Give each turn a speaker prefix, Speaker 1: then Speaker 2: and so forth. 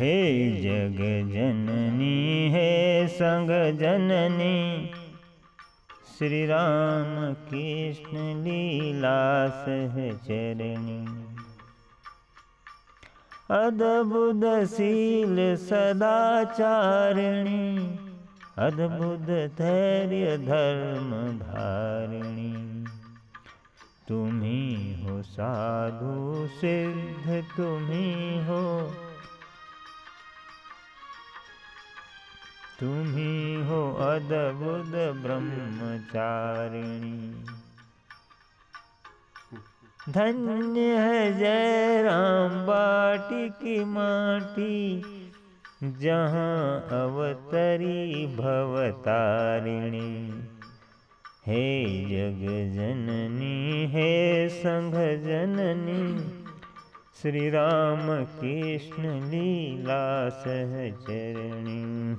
Speaker 1: हे जग जननी हे संग जननी। श्री राम कृष्ण लीला अद्भुत शील सदाचारिणी। अद्भुत धैर्य धर्म धारिणी। तुम्ही हो साधु सिद्ध, तुम्ही हो तुम्ही हो अद्भुत ब्रह्मचारिणी। धन्य है जय राम बाटी की माटी, जहाँ अवतरी भवतारिणी। हे जग जननी, हे संघ जननी, श्री राम कृष्ण लीला सहचरणी।